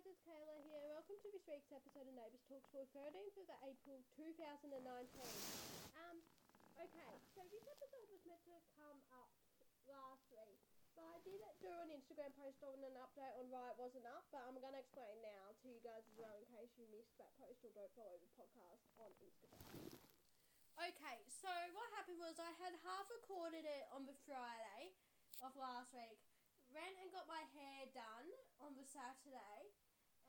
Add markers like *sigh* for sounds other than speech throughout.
guys, it's Kayla here. Welcome to this week's episode of Neighbours Talks for 13th of April 2019. Um, okay, so this episode was meant to come up last week, but I did do an Instagram post on an update on why it wasn't up, but I'm going to explain now to you guys as well in case you missed that post or don't follow the podcast on Instagram. Okay, so what happened was I had half recorded it on the Friday of last week ran and got my hair done on the Saturday,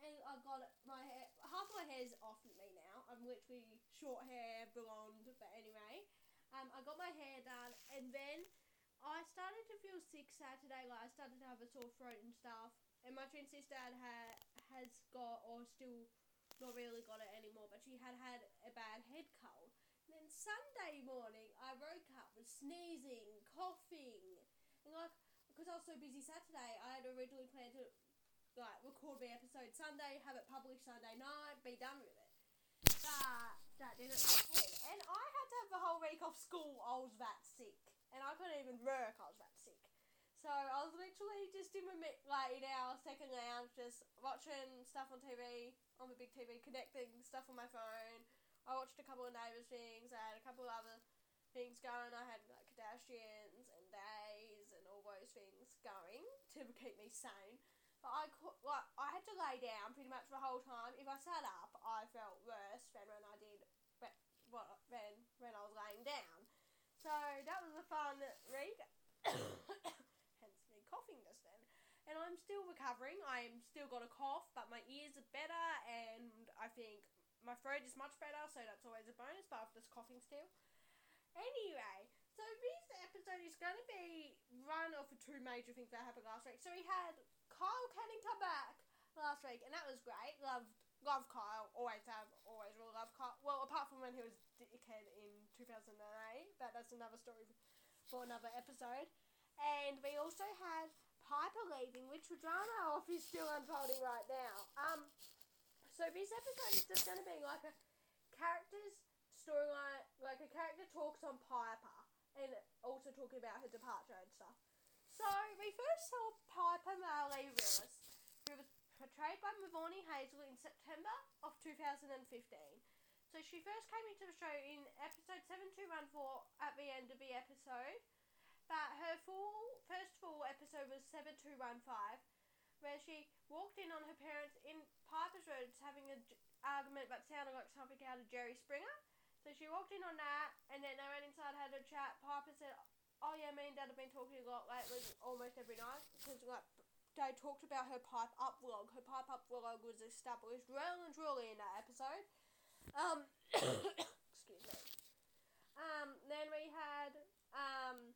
and I got my hair. Half my hair's off me now. I'm literally short hair, blonde, but anyway, um, I got my hair done, and then I started to feel sick Saturday. Like I started to have a sore throat and stuff. And my twin sister had, had has got or still not really got it anymore, but she had had a bad head cold. And then Sunday morning, I woke up with sneezing, coughing, and like because I was so busy Saturday, I had originally planned to like record the episode Sunday, have it published Sunday night, be done with it. But that didn't happen, and I had to have the whole week off school. I was that sick, and I couldn't even work. I was that sick. So I was literally just in my like in our second lounge, just watching stuff on TV on the big TV, connecting stuff on my phone. I watched a couple of neighbours things. I had a couple of other things going. I had like Kardashians and Days and all those things going to keep me sane. But I could, like I had to lay down pretty much the whole time. If I sat up, I felt worse than when I did when when I was laying down. So that was a fun read. *coughs* Hence me coughing just then. And I'm still recovering. I'm still got a cough, but my ears are better, and I think my throat is much better. So that's always a bonus. But I'm just coughing still. Anyway, so this episode is going to be one of the two major things that happened last week. So we had Kyle Canning come back last week, and that was great. Loved, love Kyle. Always have, always will love Kyle. Well, apart from when he was dickhead in 2008, but that's another story for another episode. And we also had Piper leaving, which the drama off is still unfolding right now. Um, so this episode is just going to be like a characters storyline, like a character talks on Piper, and also talking about her departure and stuff. So we first saw Piper Marley Willis, who was portrayed by Mavournee Hazel in September of 2015. So she first came into the show in episode 7214 at the end of the episode, but her full first full episode was 7215, where she walked in on her parents in Piper's Road having an argument that sounded like something out of Jerry Springer. So she walked in on that, and then they went inside, had a chat. Piper said, "Oh yeah, me and Dad have been talking a lot lately, almost every night, because like they talked about her pipe up vlog. Her pipe up vlog was established well and truly in that episode. Um, *coughs* excuse me. Um, then we had um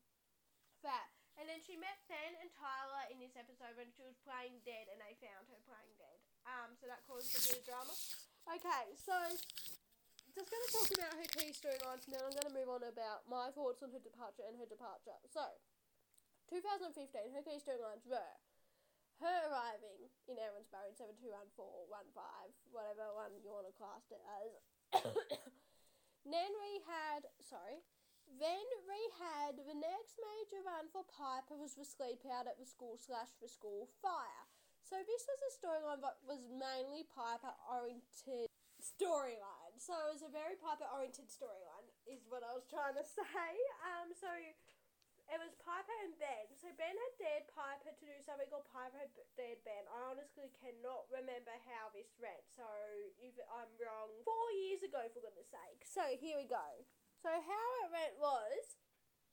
that, and then she met Ben and Tyler in this episode when she was playing dead, and they found her playing dead. Um, so that caused a bit of drama. Okay, so just going to talk about her key storylines, and then I'm going to move on about my thoughts on her departure and her departure. So, 2015, her key storylines were her arriving in Erinsborough in 721415, whatever one you want to class it as. *coughs* then we had, sorry, then we had the next major run for Piper was the sleep out at the school slash the school fire. So this was a storyline that was mainly Piper oriented storyline. So it was a very Piper oriented storyline, is what I was trying to say. Um, so it was Piper and Ben. So Ben had dared Piper to do something called Piper had dared Ben. I honestly cannot remember how this went. So if I'm wrong, four years ago, for goodness sake. So here we go. So how it went was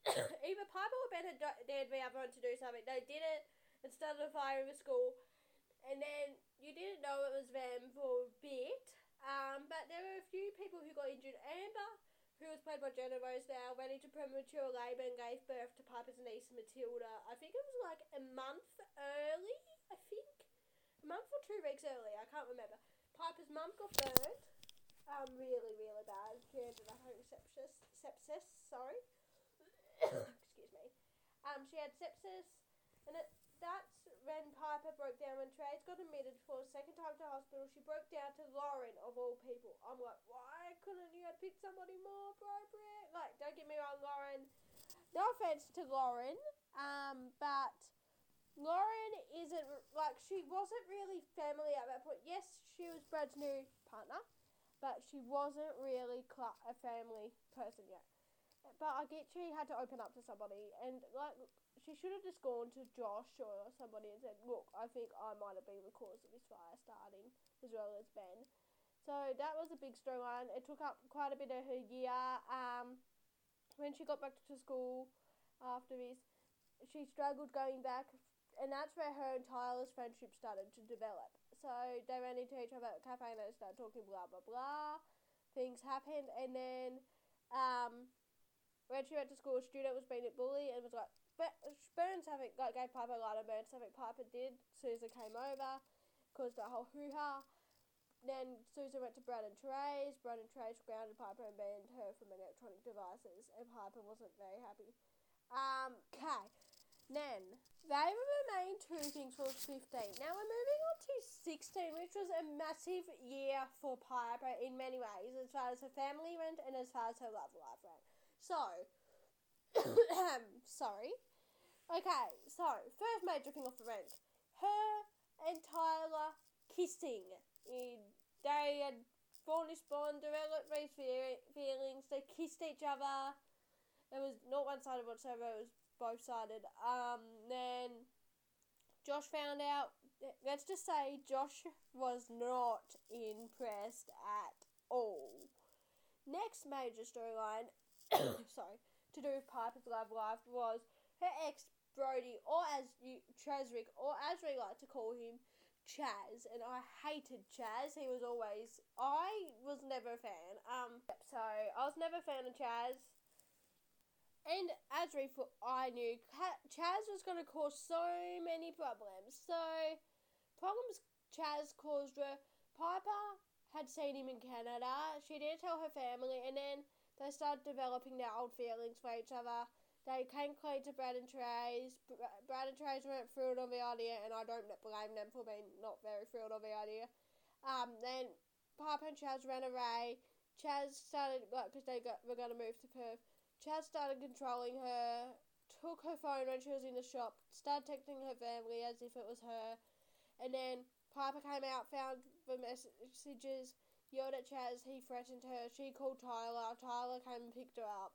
*coughs* either Piper or Ben had dared the other one to do something. They did it and started a fire in the school. And then you didn't know it was them for a bit um, but there were a few people who got injured. Amber, who was played by Jenna Rose, Rosedale, went into premature labour and gave birth to Piper's niece Matilda. I think it was like a month early, I think. A month or two weeks early, I can't remember. Piper's mum got burnt. Um, really, really bad. She ended up having sepsis. Sepsis, sorry. *coughs* Excuse me. Um, she had sepsis, and it, that's when Piper broke down when Trades got admitted for a second time to hospital. She broke down to Lauren of all people. I'm like, why couldn't you have picked somebody more appropriate? Like, don't get me wrong, Lauren. No offense to Lauren, um, but Lauren isn't like she wasn't really family at that point. Yes, she was Brad's new partner, but she wasn't really cl- a family person yet. But I get she had to open up to somebody, and like she should have just gone to Josh or somebody and said, "Look, I think I might have been the cause of this fire starting, as well as Ben." So that was a big storyline. It took up quite a bit of her year. Um, when she got back to school after this, she struggled going back and that's where her and Tyler's friendship started to develop. So they ran into each other at cafe and they started talking blah blah blah. Things happened and then um, when she went to school, a student was being bullied and was like, burn something, like gave Piper a and burned something. Piper did. Susan came over, caused a whole hoo ha. Then Susan went to Brad and Trace. Brad and Trace grounded Piper and banned her from electronic devices, and Piper wasn't very happy. Um, okay. Then they remained two things for 15. Now we're moving on to 16, which was a massive year for Piper in many ways, as far as her family went and as far as her love life went. So, *coughs* sorry. Okay, so first major thing off the rank, her and Tyler kissing. They had this bond, developed these feelings. They kissed each other. It was not one sided whatsoever. It was both sided. Um, then Josh found out. Let's just say Josh was not impressed at all. Next major storyline, *coughs* sorry, to do with Piper's love life was her ex Brody, or as you Chazrick, or as we like to call him, Chaz, and I hated Chaz. He was always I was never a fan. Um, so I was never a fan of Chaz. And as we thought, I knew Chaz was going to cause so many problems. So, problems Chaz caused were Piper had seen him in Canada. She didn't tell her family, and then they started developing their old feelings for each other. They came clean to Brad and Trace. Brad and Trace weren't thrilled on the idea, and I don't blame them for being not very thrilled on the idea. Um, then Piper and Chaz ran away. Chaz started, like, because they got, were going to move to Perth. Chaz started controlling her, took her phone when she was in the shop, started texting her family as if it was her, and then Piper came out, found the messages, yelled at Chaz, he threatened her, she called Tyler, Tyler came and picked her up,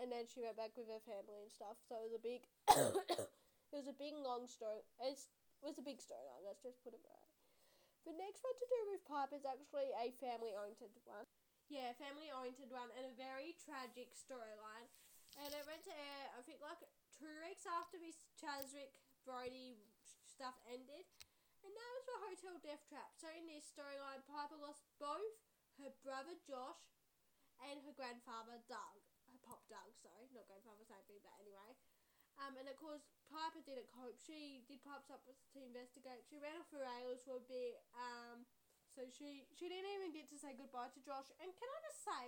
and then she went back with her family and stuff, so it was a big, *coughs* it was a big long story, it was a big storyline, let's just put it right. The next one to do with Piper is actually a family-oriented one. Yeah, family oriented one and a very tragic storyline. And it went to air, I think, like two weeks after this Chazrick Brody stuff ended. And that was a hotel death trap. So in this storyline, Piper lost both her brother Josh and her grandfather Doug. Her pop Doug, sorry, not grandfather, same thing, but anyway. Um, and of course, Piper didn't cope. She did pops up to investigate. She ran off the rails for a bit. Um, so she she didn't even get to say goodbye to Josh. And can I just say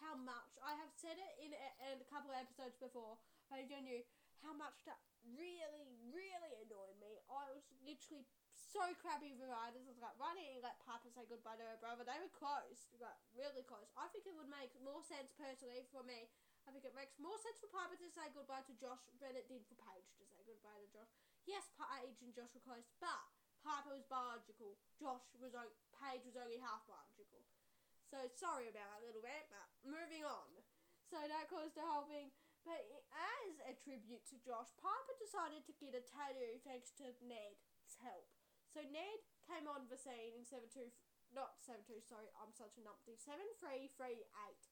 how much I have said it in a, in a couple of episodes before. I don't know how much that really really annoyed me. I was literally so crappy. I was like, didn't let Piper say goodbye to her brother? They were close, like really close. I think it would make more sense personally for me. I think it makes more sense for Piper to say goodbye to Josh than it did for Paige to say goodbye to Josh. Yes, Paige and Josh were close, but Piper was biological. Josh was only, Paige was only half biological. So sorry about that little bit, but moving on. So that caused the whole thing. But as a tribute to Josh, Piper decided to get a tattoo thanks to Ned's help. So Ned came on the scene in seven two, not seven two. Sorry, I'm such a numpty. Seven three three eight.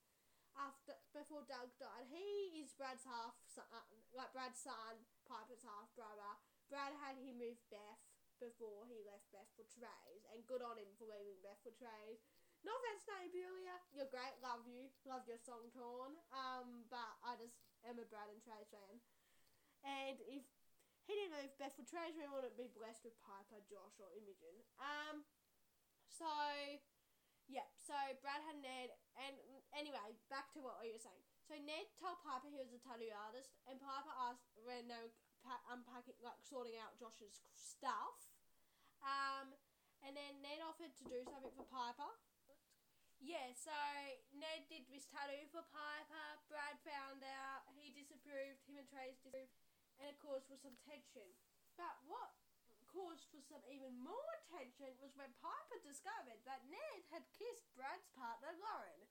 After before Doug died, he is Brad's half son, like Brad's son, Piper's half brother. Brad had him with Beth before he left Beth for Trays, and good on him for leaving Beth for Trays. No offense, Imbruglia, you're great, love you, love your song Torn, um, but I just am a Brad and Trays fan. And if he didn't leave Beth for Trays, we wouldn't be blessed with Piper, Josh, or Imogen. Um, so, yeah, so Brad had Ned, and anyway, back to what you were saying. So Ned told Piper he was a tattoo artist, and Piper asked when they were unpacking, like sorting out Josh's stuff. Um, and then Ned offered to do something for Piper. Yeah, so Ned did this tattoo for Piper. Brad found out. He disapproved. Him and Trace disapproved. And of course, was some tension. But what caused for some even more tension was when Piper discovered that Ned had kissed Brad's partner Lauren.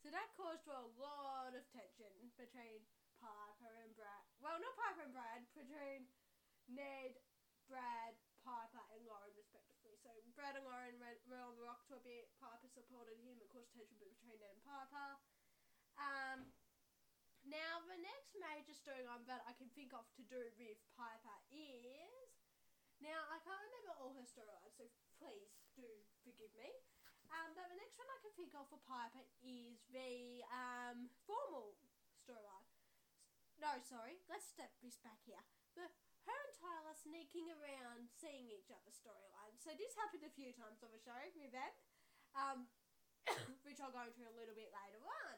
So that caused for a lot of tension between Piper and Brad. Well, not Piper and Brad, between Ned, Brad, Piper, and Lauren, respectively. So Brad and Lauren went on the rock to a bit. Piper supported him. It caused tension between Ned and Piper. Um, now, the next major storyline that I can think of to do with Piper is. Now, I can't remember all her storylines, so please do forgive me. Um, but the next one I can think of for Piper is the um, formal storyline. No, sorry, let's step this back here. The her and Tyler sneaking around, seeing each other's storylines. So this happened a few times on the show with them, um, *coughs* which I'll go into a little bit later on.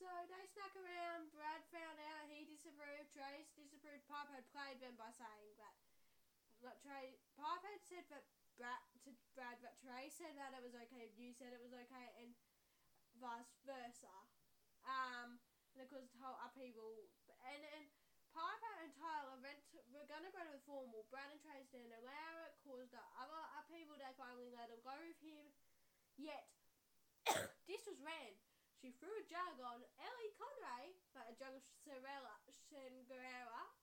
So they snuck around. Brad found out he disapproved. Trace disapproved. Piper had played them by saying that. Like Trey, Piper had said that Brad to Brad, but Trey said that it was okay. You said it was okay, and vice versa. Um, and course, the whole upheaval. And and Piper and Tyler went. To, were gonna go to the formal. Brad and Trace didn't allow it. Caused the other upheaval. They finally let him go with him. Yet, *coughs* this was Rand. She threw a jug on Ellie Conway, but a jug of Cinderella,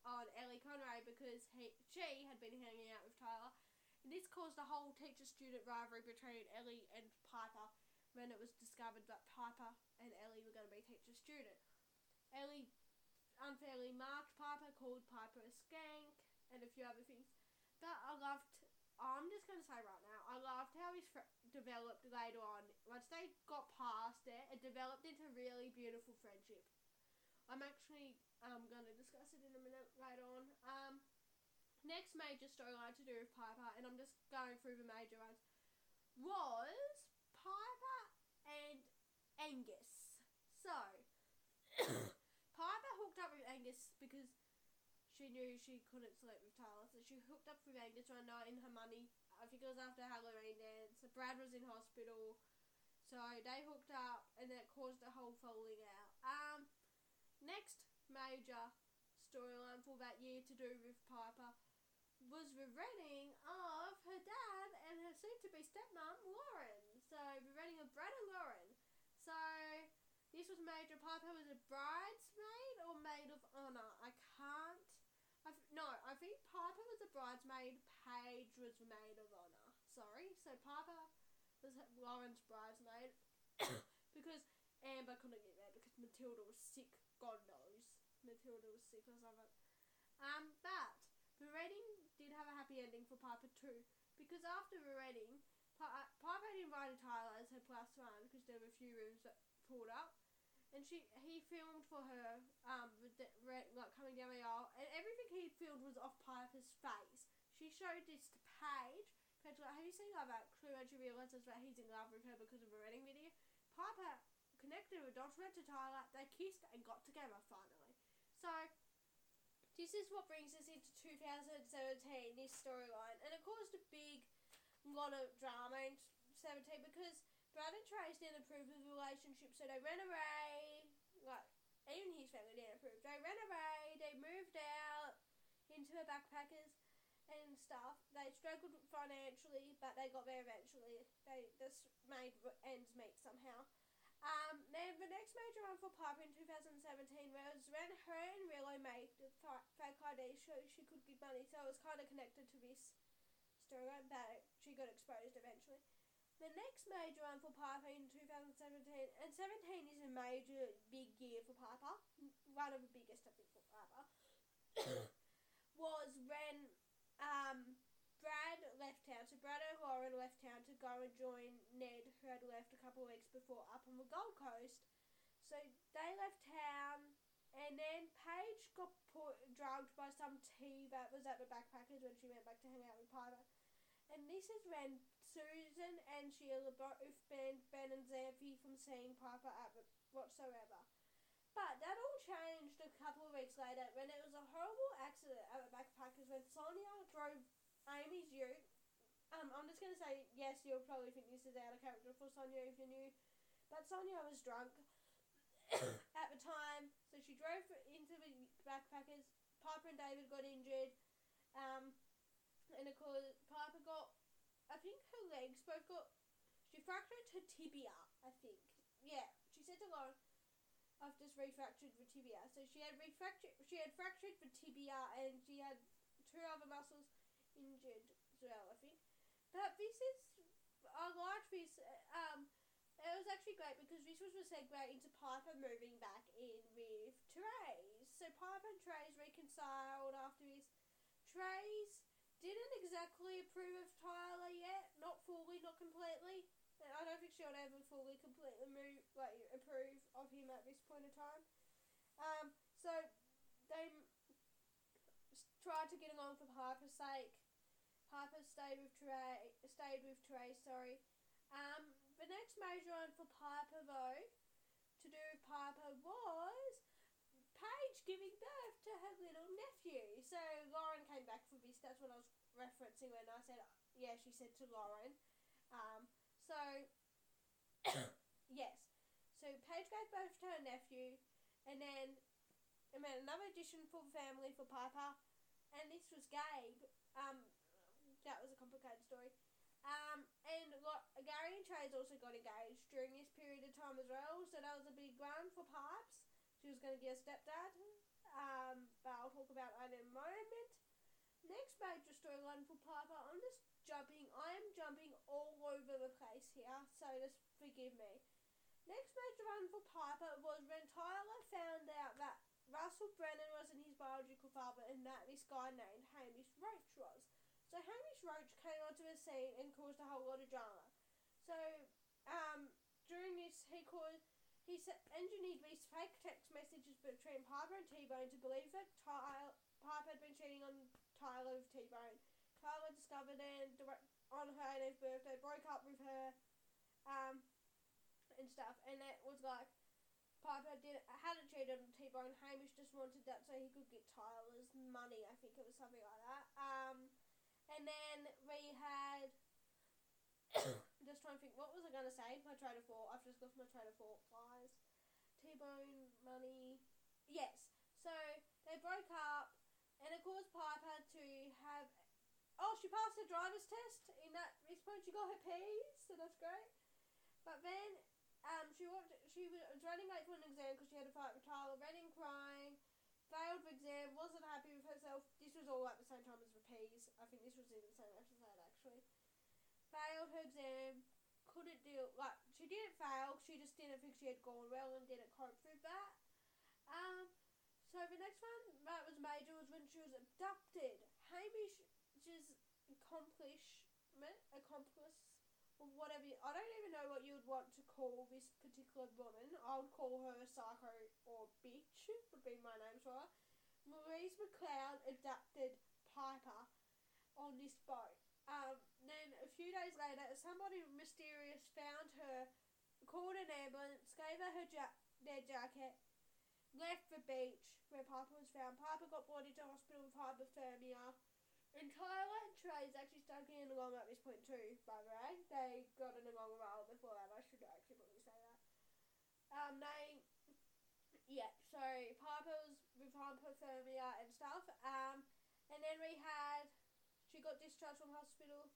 on Ellie Conway because he, she had been hanging out with Tyler. And this caused a whole teacher-student rivalry between Ellie and Piper when it was discovered that Piper and Ellie were going to be teacher-student. Ellie unfairly marked Piper, called Piper a skank, and a few other things. But I loved I'm just going to say right now, I loved how he fr- developed later on. Once they got past it, it developed into really beautiful friendship. I'm actually um, going to discuss it in a minute later on. Um, next major storyline to do with Piper, and I'm just going through the major ones, was Piper and Angus. So, *coughs* Piper hooked up with Angus because she knew she couldn't sleep with Tyler, so she hooked up with Angus one night in her money. I think it was after Halloween dance. Brad was in hospital, so they hooked up, and that caused a whole falling out. Um, next major storyline for that year to do with Piper was the wedding of her dad and her soon-to-be stepmom Lauren. So the wedding of Brad and Lauren. So this was major. Piper was a bridesmaid or maid of honor. I can't I've, no, I think Piper was a bridesmaid. Paige was maid of honor. Sorry, so Piper was Lauren's bridesmaid *coughs* because Amber couldn't get there because Matilda was sick. God knows, Matilda was sick or something. Um, but the wedding did have a happy ending for Piper too because after the wedding, Pi- Piper had invited Tyler as her plus one because there were a few rooms that pulled up and she he filmed for her um like coming down the aisle, and everything he filmed was off Piper's face. She showed this to Paige. Paige like, have you seen Love Actually? When she realizes that he's in love with her because of a wedding video, Piper connected with went to Tyler, they kissed and got together finally. So this is what brings us into 2017, this storyline, and it caused a big lot of drama in 17 because Brad and Trace didn't approve of the relationship, so they ran away. Like, even his family didn't approve. They ran away, they moved out into the backpackers and stuff. They struggled financially, but they got there eventually. They just made ends meet somehow. Um, then the next major one for Piper in 2017 was when her and Willow made the fake ID so she could give money, so it was kind of connected to this storyline, but she got exposed eventually. The next major one for Piper in 2017, and 17 is a major big year for Piper, one of the biggest I think for Piper, *coughs* was when um, Brad left town. So Brad Lauren left town to go and join Ned, who had left a couple of weeks before up on the Gold Coast. So they left town, and then Paige got put, drugged by some tea that was at the backpackers when she went back to hang out with Piper. And this is when Susan and Sheila both banned Ben and Xanthe from seeing Piper at whatsoever. But that all changed a couple of weeks later when it was a horrible accident at the backpackers when Sonia drove Amy's ute. Um, I'm just gonna say yes. You'll probably think this is out of character for Sonia if you knew, but Sonia was drunk *coughs* at the time, so she drove into the backpackers. Piper and David got injured. Um, and of course Piper got, I think her legs both got, she fractured her tibia, I think. Yeah, she said to Lauren, I've just refractured the tibia. So she had refractured, she had fractured the tibia and she had two other muscles injured as well, I think. But this is, I like this, um, it was actually great because this was a segue into Piper moving back in with Terese. So Piper and Terese reconciled after this. Terese didn't exactly approve of Tyler yet, not fully, not completely. I don't think she'll ever fully, completely move, like approve of him at this point in time. Um, so they tried to get along for Piper's sake. Piper stayed with Terese, stayed with Terese, sorry. Um, the next major one for Piper, though, to do with Piper was Paige giving birth to her little nephew. So Lauren came back for this. That's what I was referencing when I said, yeah, she said to Lauren. Um, so, *coughs* yes. So Paige gave birth to her nephew, and then I mean, another addition for the family for Piper, and this was Gabe. Um, that was a complicated story. Um, and Gary and Trey's also got engaged during this period of time as well, so that was a big one for Pipes. She was going to get a stepdad, um, but I'll talk about that in a moment. Next major storyline for Piper, I'm just jumping, I am jumping all over the place here, so just forgive me. Next major run for Piper was when Tyler found out that Russell Brennan wasn't his biological father and that this guy named Hamish Roach was. So Hamish Roach came onto the scene and caused a whole lot of drama. So um, during this, he caused he engineered these fake text messages between Piper and T-Bone to believe that Tyler, Piper had been cheating on Tyler with T-Bone. Tyler discovered it on her 18th birthday, broke up with her, um, and stuff. And it was like Piper did hadn't cheated on T-Bone. Hamish just wanted that so he could get Tyler's money. I think it was something like that. Um, and then we had. *coughs* just trying to think, what was I going to say? My train of thought. I've just lost my train of thought, guys. T Bone, money. Yes. So they broke up, and it caused Piper to have. Oh, she passed her driver's test. In that this point, she got her P's, so that's great. But then um, she walked, she was running late for an exam because she had a fight with Tyler, running crying failed the exam, wasn't happy with herself. This was all at the same time as Rapiz. I think this was in the same episode actually. Failed her exam, couldn't deal, like, she didn't fail, she just didn't think she had gone well and didn't cope with that. Um, so the next one that was major was when she was abducted. Hamish's accomplishment, accomplice, or whatever. I don't even know what you would want to call this particular woman. I would call her psycho or bitch would be my name for her. Louise McLeod abducted Piper on this boat. Um, then a few days later, somebody mysterious found her, called an ambulance, gave her her ja- their jacket, left the beach where Piper was found. Piper got brought into hospital with hypothermia. And Tyler and Trey's actually started getting along at this point too, by the way. They got along a while before that, I should actually probably say that. Um, they, yeah, so Piper was with hypothermia and stuff. Um, and then we had, she got discharged from hospital.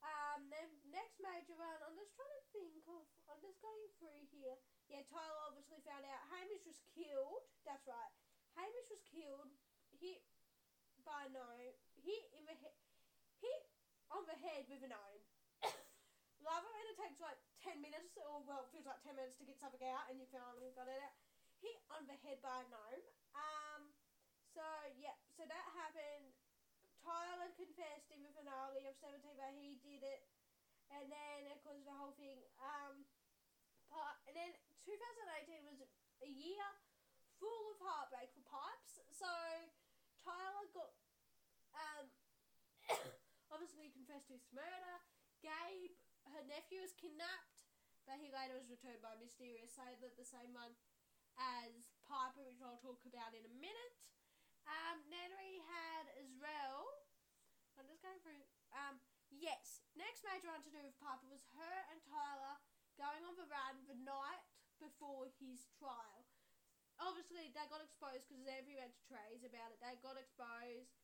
Um, then next major one, I'm just trying to think of, I'm just going through here. Yeah, Tyler obviously found out Hamish was killed. That's right. Hamish was killed. He by gnome, hit in the head, hit on the head with an iron. *coughs* It when it takes like 10 minutes, or well, feels like 10 minutes to get something out and you finally got it out. Hit on the head by a gnome. Um, so, yeah, so that happened. Tyler confessed in the finale of 17 that he did it. And then it caused the whole thing. Um, part and then 2018 was a year full of heartbreak for Pipes. So Tyler got um, obviously confessed to his murder. Gabe, her nephew, was kidnapped, but he later was returned by mysterious sailor, the same one as Piper, which I'll talk about in a minute. Um, we had as well. I'm just going through. Um, yes, next major one to do with Piper was her and Tyler going on the run the night before his trial obviously they got exposed because everyone to Trey's about it. They got exposed.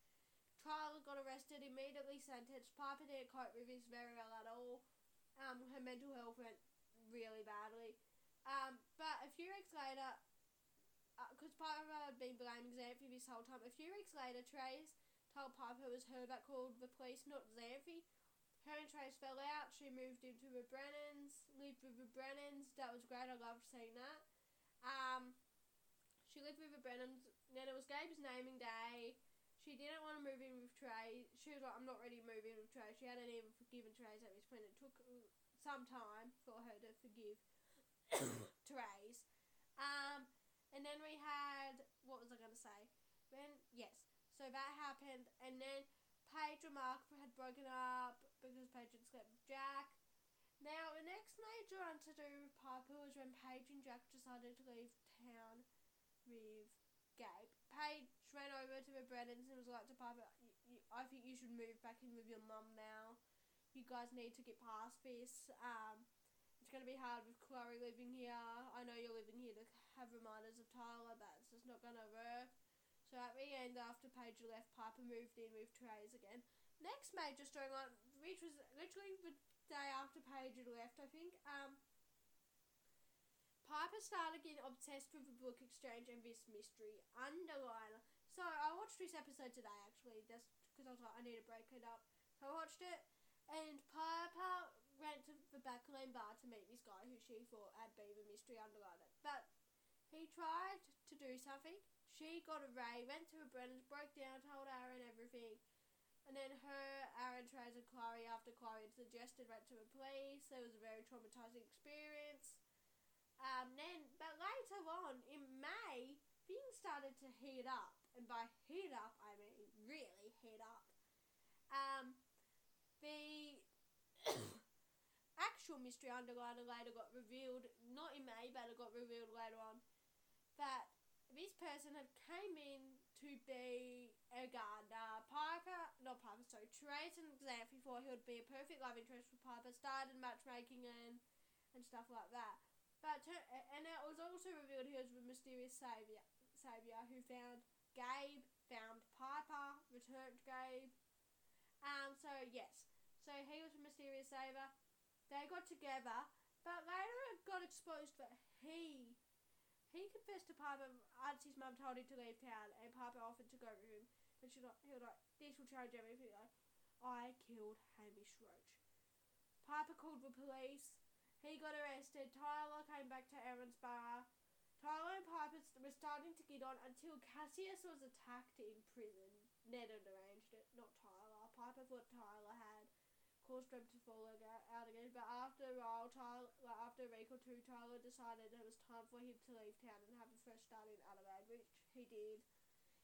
Tyler got arrested, immediately sentenced. Piper didn't cope with this very well at all. Um, her mental health went really badly. Um, but a few weeks later, because uh, Piper had been blaming Xanthe this whole time, a few weeks later, Trace told Piper it was her that called the police, not Xanthe. Her and Trace fell out. She moved into the Brennans, lived with the Brennans. That was great. I loved seeing that. Um, she lived with the Brennans. Then it was Gabe's naming day. She didn't want to move in with Trey. She was like, I'm not ready to move in with Trey. She hadn't even forgiven Trey's at this point. It took some time for her to forgive *coughs* Trey's. Um, and then we had, what was I going to say? Then, yes. So that happened. And then Paige and Mark had broken up because Paige had slept with Jack. Now, the next major one to do with Piper was when Paige and Jack decided to leave town with Gabe. Paige ran over to the Brennans and was like to Piper, I think you should move back in with your mum now. You guys need to get past this. Um, it's going to be hard with Chloe living here. I know you're living here to have reminders of Tyler, but it's just not going to work. So at the end, after Paige left, Piper moved in with Trace again. Next major storyline, which was literally the day after Paige had left, I think. Um, Piper started getting obsessed with the book exchange and this mystery underliner. So I watched this episode today actually, just because I was like, I need to break it up. So I watched it, and Piper went to the Backland bar to meet this guy who she thought had been the mystery underliner. But he tried to do something she got a ray, went to a Brennan's, broke down, told Aaron everything. And then her, Aaron, Trace, and Chloe, after Chloe suggested, went to the police. It was a very traumatizing experience. Um, then, but later on, in May, things started to heat up. And by heat up, I mean really heat up. Um, the *coughs* actual mystery underliner later got revealed, not in May, but it got revealed later on, that this person had came in to be a gardener. Piper, not Piper, sorry, Trace and Xanthe thought he would be a perfect love interest for Piper, started matchmaking and, and stuff like that. But and it was also revealed he was the mysterious savior, savior who found Gabe, found Piper, returned Gabe. Um, so yes, so he was a mysterious saver. They got together, but later it got exposed that he he confessed to Piper as his mum told him to leave town, and Piper offered to go with him. And she like, he was like, this will change everything. Like, I killed Hamish Roach. Piper called the police. He got arrested. Tyler came back to Erinsborough. Tyler and Piper were starting to get on until Cassius was attacked in prison. Ned had arranged it, not Tyler. Piper thought Tyler had caused them to fall out again. But after a while, Tyler, after a week or two, Tyler decided it was time for him to leave town and have a fresh start in Adelaide, which he did.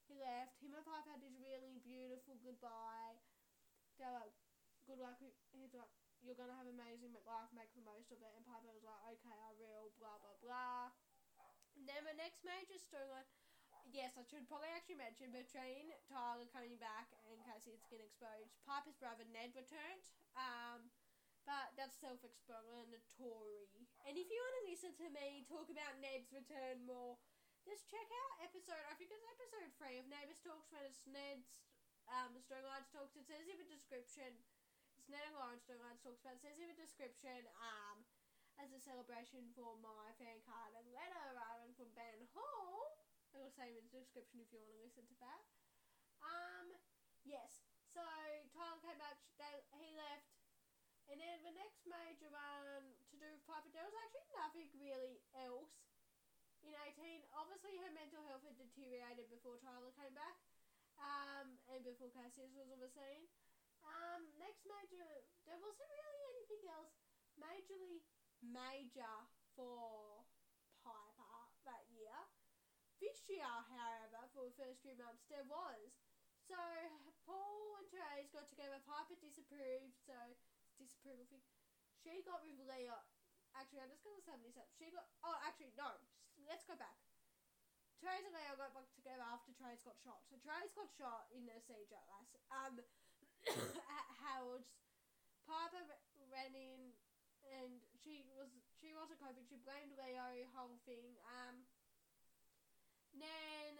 He left. Him and Pipe had this really beautiful goodbye. They were like, good luck. He's like, you're gonna have an amazing life, make the most of it. And Piper was like, okay, I will, real, blah blah blah. Then the next major storyline yes, I should probably actually mention between Tyler coming back and Cassie it's getting exposed. Piper's brother Ned returned. Um, but that's self-explanatory. And if you want to listen to me talk about Ned's return more, just check out episode. I think it's episode three of Neighbours Talks when it's Ned's um Storylines Talks. It says in the description. It's Ned and Storylines Talks, but it says in the description um as a celebration for my fan card and letter from Ben Hall. I will say in the description if you want to listen to that. Um, yes. So Tyler came back. They, he left, and then the next major one to do with Piper, there was actually nothing really else. In 18, obviously her mental health had deteriorated before Tyler came back, um, and before Cassius was on the scene. Um, next major, there wasn't really anything else majorly major for Piper that year. Year, however, for the first few months, there was. So Paul and Terese got together. Piper disapproved, so disapproval thing. She got with Leah. Actually, I'm just gonna sum this up. She got. Oh, actually, no. Let's go back. Terese and Leah got back together after Terese got shot. So Terese got shot in the siege at last. Um, *coughs* at Harold's. Piper ran in, and she was she wasn't coping. She blamed Leo whole thing. Um, then,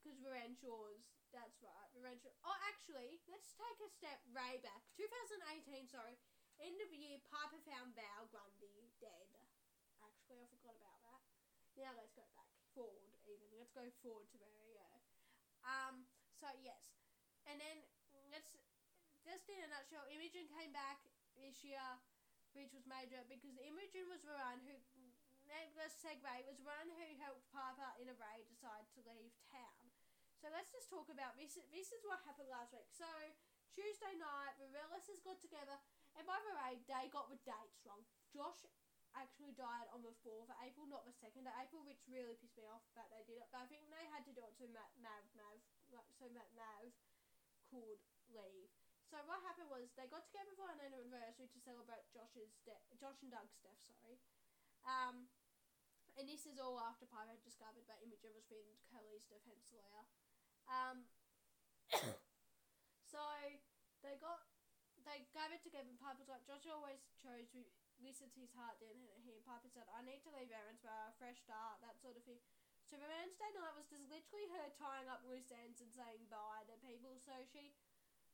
because we're in Shores, That's right. Revenge. Oh, actually, let's take a step way back. 2018, sorry. End of year, Piper found Val Grundy dead. Actually, I forgot about that. Now let's go back forward. Even let's go forward to where. Um. So yes, and then let's just in a nutshell, Imogen came back this year, which was major because Imogen was the one who. Let's segue. Was one who helped Piper in a raid decide to leave town. So let's just talk about this. This is what happened last week. So Tuesday night, the Relisses got together, and by the way, they got the dates wrong. Josh actually died on the 4th of April, not the 2nd of April, which really pissed me off that they did it. But I think they had to do it so Mav, Mav, Mav so that Mav could leave. So what happened was they got together for an anniversary to celebrate Josh's death, Josh and Doug's death. Sorry. Um, and this is all after Piper discovered that Imogen was being Kelly's defense lawyer. Um, *coughs* so they got they gathered together. and Piper's like Joshua always chose to listen to his heart, didn't he? Piper said, "I need to leave Erinsborough, a fresh start, that sort of thing." So Wednesday night was just literally her tying up loose ends and saying bye to people. So she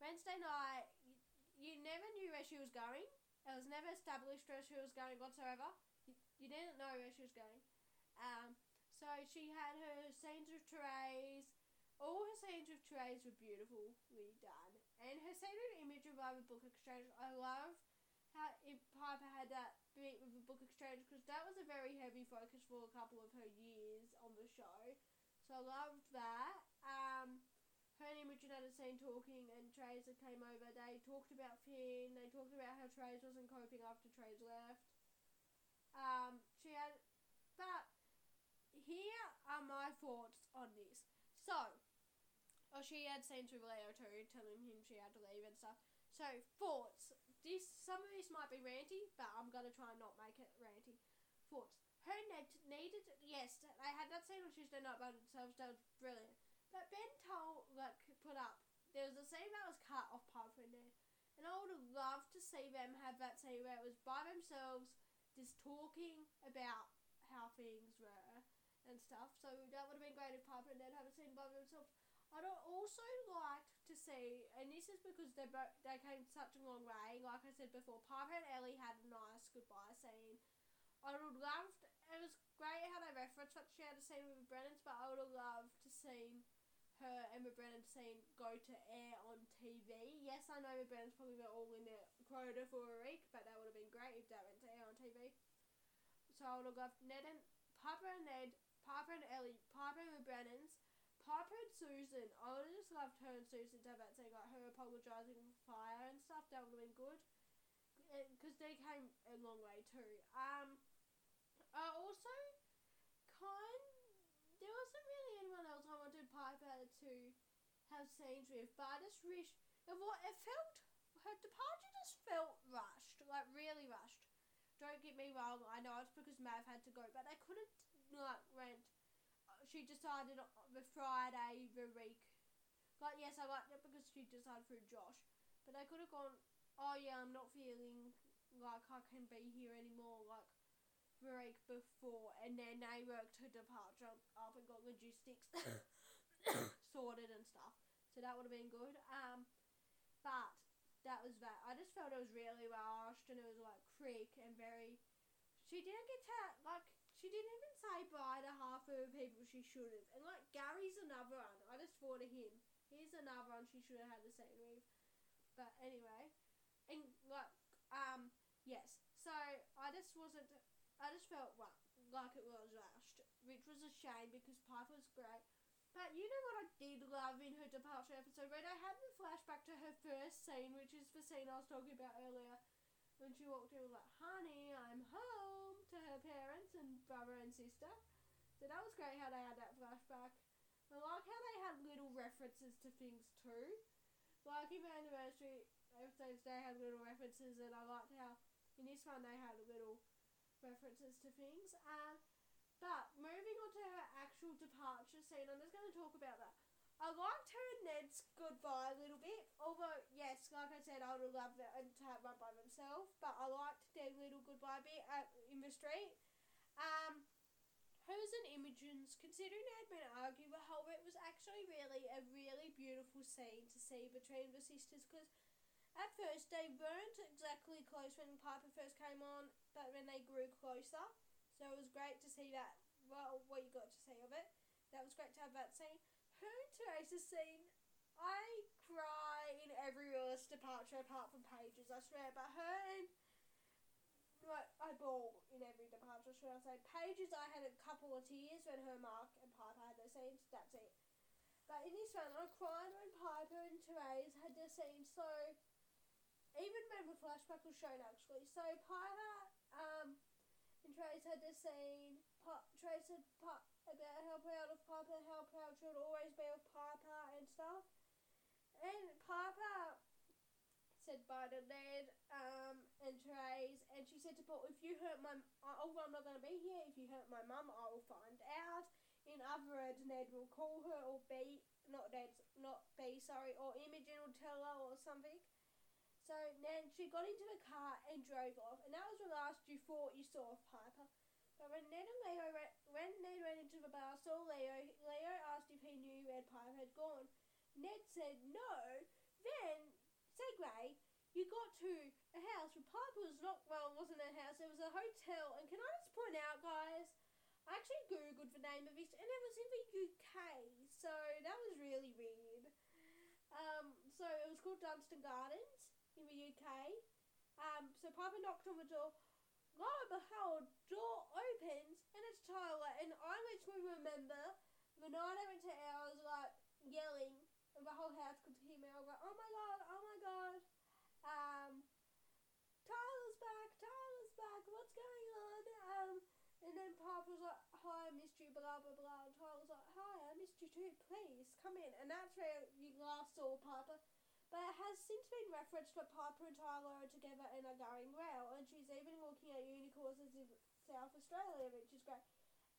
Wednesday night, you, you never knew where she was going. It was never established where she was going whatsoever. You, didn't know where she was going. Um, so she had her scenes with Terese. All her scenes with Terese were beautifully done. And her scene with Imogen by the book exchange, I love how Piper had that bit with the book exchange because that was a very heavy focus for a couple of her years on the show. So I loved that. Um, her and Imogen had a scene talking, and Tracer came over. They talked about Finn. They talked about how Trace wasn't coping after Trace left. Um, she had, but here are my thoughts on this. So, oh, she had scenes with Leo too, telling him she had to leave and stuff. So, thoughts. This some of this might be ranty, but I'm gonna try and not make it ranty. Thoughts. Her net needed yes, they had that scene on Tuesday night by themselves. That was brilliant. But Ben told, like, put up, there was a scene that was cut off Piper in there. And I would have loved to see them have that scene where it was by themselves, just talking about how things were and stuff. So that would have been great if Piper and Ned a scene by themselves. I'd also like to see, and this is because they both they came such a long way. Like I said before, Piper and Ellie had a nice goodbye scene. I would love. To, it was great how they referenced what she had a scene with Brennans, but I would have loved to see her Emma Brennan scene go to air on TV. Yes, I know Emma Brennan's probably all in their quota for a week, but that would have been great if that went to air on TV. So I would have loved Ned and Piper and Ned, Piper and Ellie, Piper and the Brennans, Piper and Susan. I would have just loved her and Susan to have that scene, like her apologising fire and stuff. That would have been good. Because they came a long way too. Um, I also kind there wasn't really anyone else I wanted Piper to have scenes with, but I just wish it felt her departure just felt rushed, like really rushed. Don't get me wrong, I know it's because Mav had to go, but they couldn't like rent. She decided the Friday the week. Like yes, I liked it because she decided through Josh, but they could have gone. Oh yeah, I'm not feeling like I can be here anymore. Like break before, and then they worked her departure up and got logistics *coughs* *coughs* *coughs* sorted and stuff. So that would have been good. Um, but that was that. I just felt it was really rushed, and it was like quick and very. She didn't get to like. She didn't even say bye to half of the people she should have. And like Gary's another one. I just thought of him. He's another one she should have had the same with. But anyway, and like um yes. So I just wasn't I just felt well, like it was rushed, which was a shame because Piper was great. But you know what I did love in her departure episode when I had the flashback to her first scene, which is the scene I was talking about earlier, when she walked in like, "Honey, I'm home" to her parents and brother and sister. So that was great how they had that flashback. I like how they had little references to things too. Like in the anniversary episodes, they had little references, and I liked how in this one they had little references to things. Um, moving on to her actual departure scene, I'm just going to talk about that. I liked her and Ned's goodbye a little bit, although yes, like I said, I would have loved them to have one by themselves. But I liked their little goodbye bit at, in the street. Um, Hers and Imogen's, considering they had been arguing the whole it was actually really a really beautiful scene to see between the sisters because at first they weren't exactly close when Piper first came on, but when they grew closer, so it was great to see that. Well, what you got to see of it, that was great to have that scene. Her and Terese's scene, I cry in every realist departure apart from Paige's, I swear. But her and like I bawl in every departure, should I say? Paige's, I had a couple of tears when her Mark and Piper had their scenes. That's it. But in this one, I cried when Piper and Terese had their scenes. So even when the flashback was shown, actually. So Piper um, and Terese had their scene. Pa- Terese said pa- about how proud of Piper, how proud she would always be of Piper and stuff. And Piper said bye to Ned um, and Terese, and she said to Paul, "If you hurt my, oh, I'm not going to be here. If you hurt my mum, I will find out." In other words, Ned will call her or be not Ned, not be sorry, or Imogen will tell her or something. So then she got into the car and drove off, and that was the last you thought you saw of Piper. But when Ned and Leo re- when Ned went into the bar, saw Leo. Leo asked if he knew where Piper had gone. Ned said no. Then segue, you got to a house where Piper was not well. Wasn't a house. It was a hotel. And can I just point out, guys? I actually googled the name of this, and it was in the UK. So that was really weird. Um, so it was called Dunstan Gardens in the UK. Um, so Piper knocked on the door. Lo and behold, door opens and it's Tyler. And I literally remember the night I went to ours, like yelling, and the whole house could hear me. I was like, oh my god, oh my god. Um, Tyler's back, Tyler's back, what's going on? Um, and then Piper was like, hi, I missed you, blah, blah, blah. And Tyler was like, hi, I missed you too, please, come in. And that's where you last saw Piper. But it has since been referenced that Piper and Tyler are together and are going well, and she's even looking at unicorns in South Australia, which is great.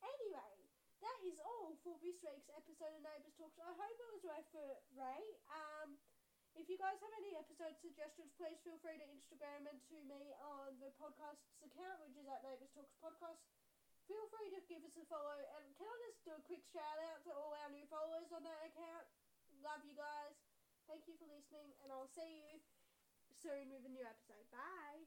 Anyway, that is all for this week's episode of Neighbours Talks. I hope it was worth it, Ray. Um, if you guys have any episode suggestions, please feel free to Instagram and to me on the podcast's account, which is at Neighbours Talks Podcast. Feel free to give us a follow, and can I just do a quick shout out to all our new followers on that account? Love you guys. Thank you for listening, and I'll see you soon with a new episode. Bye.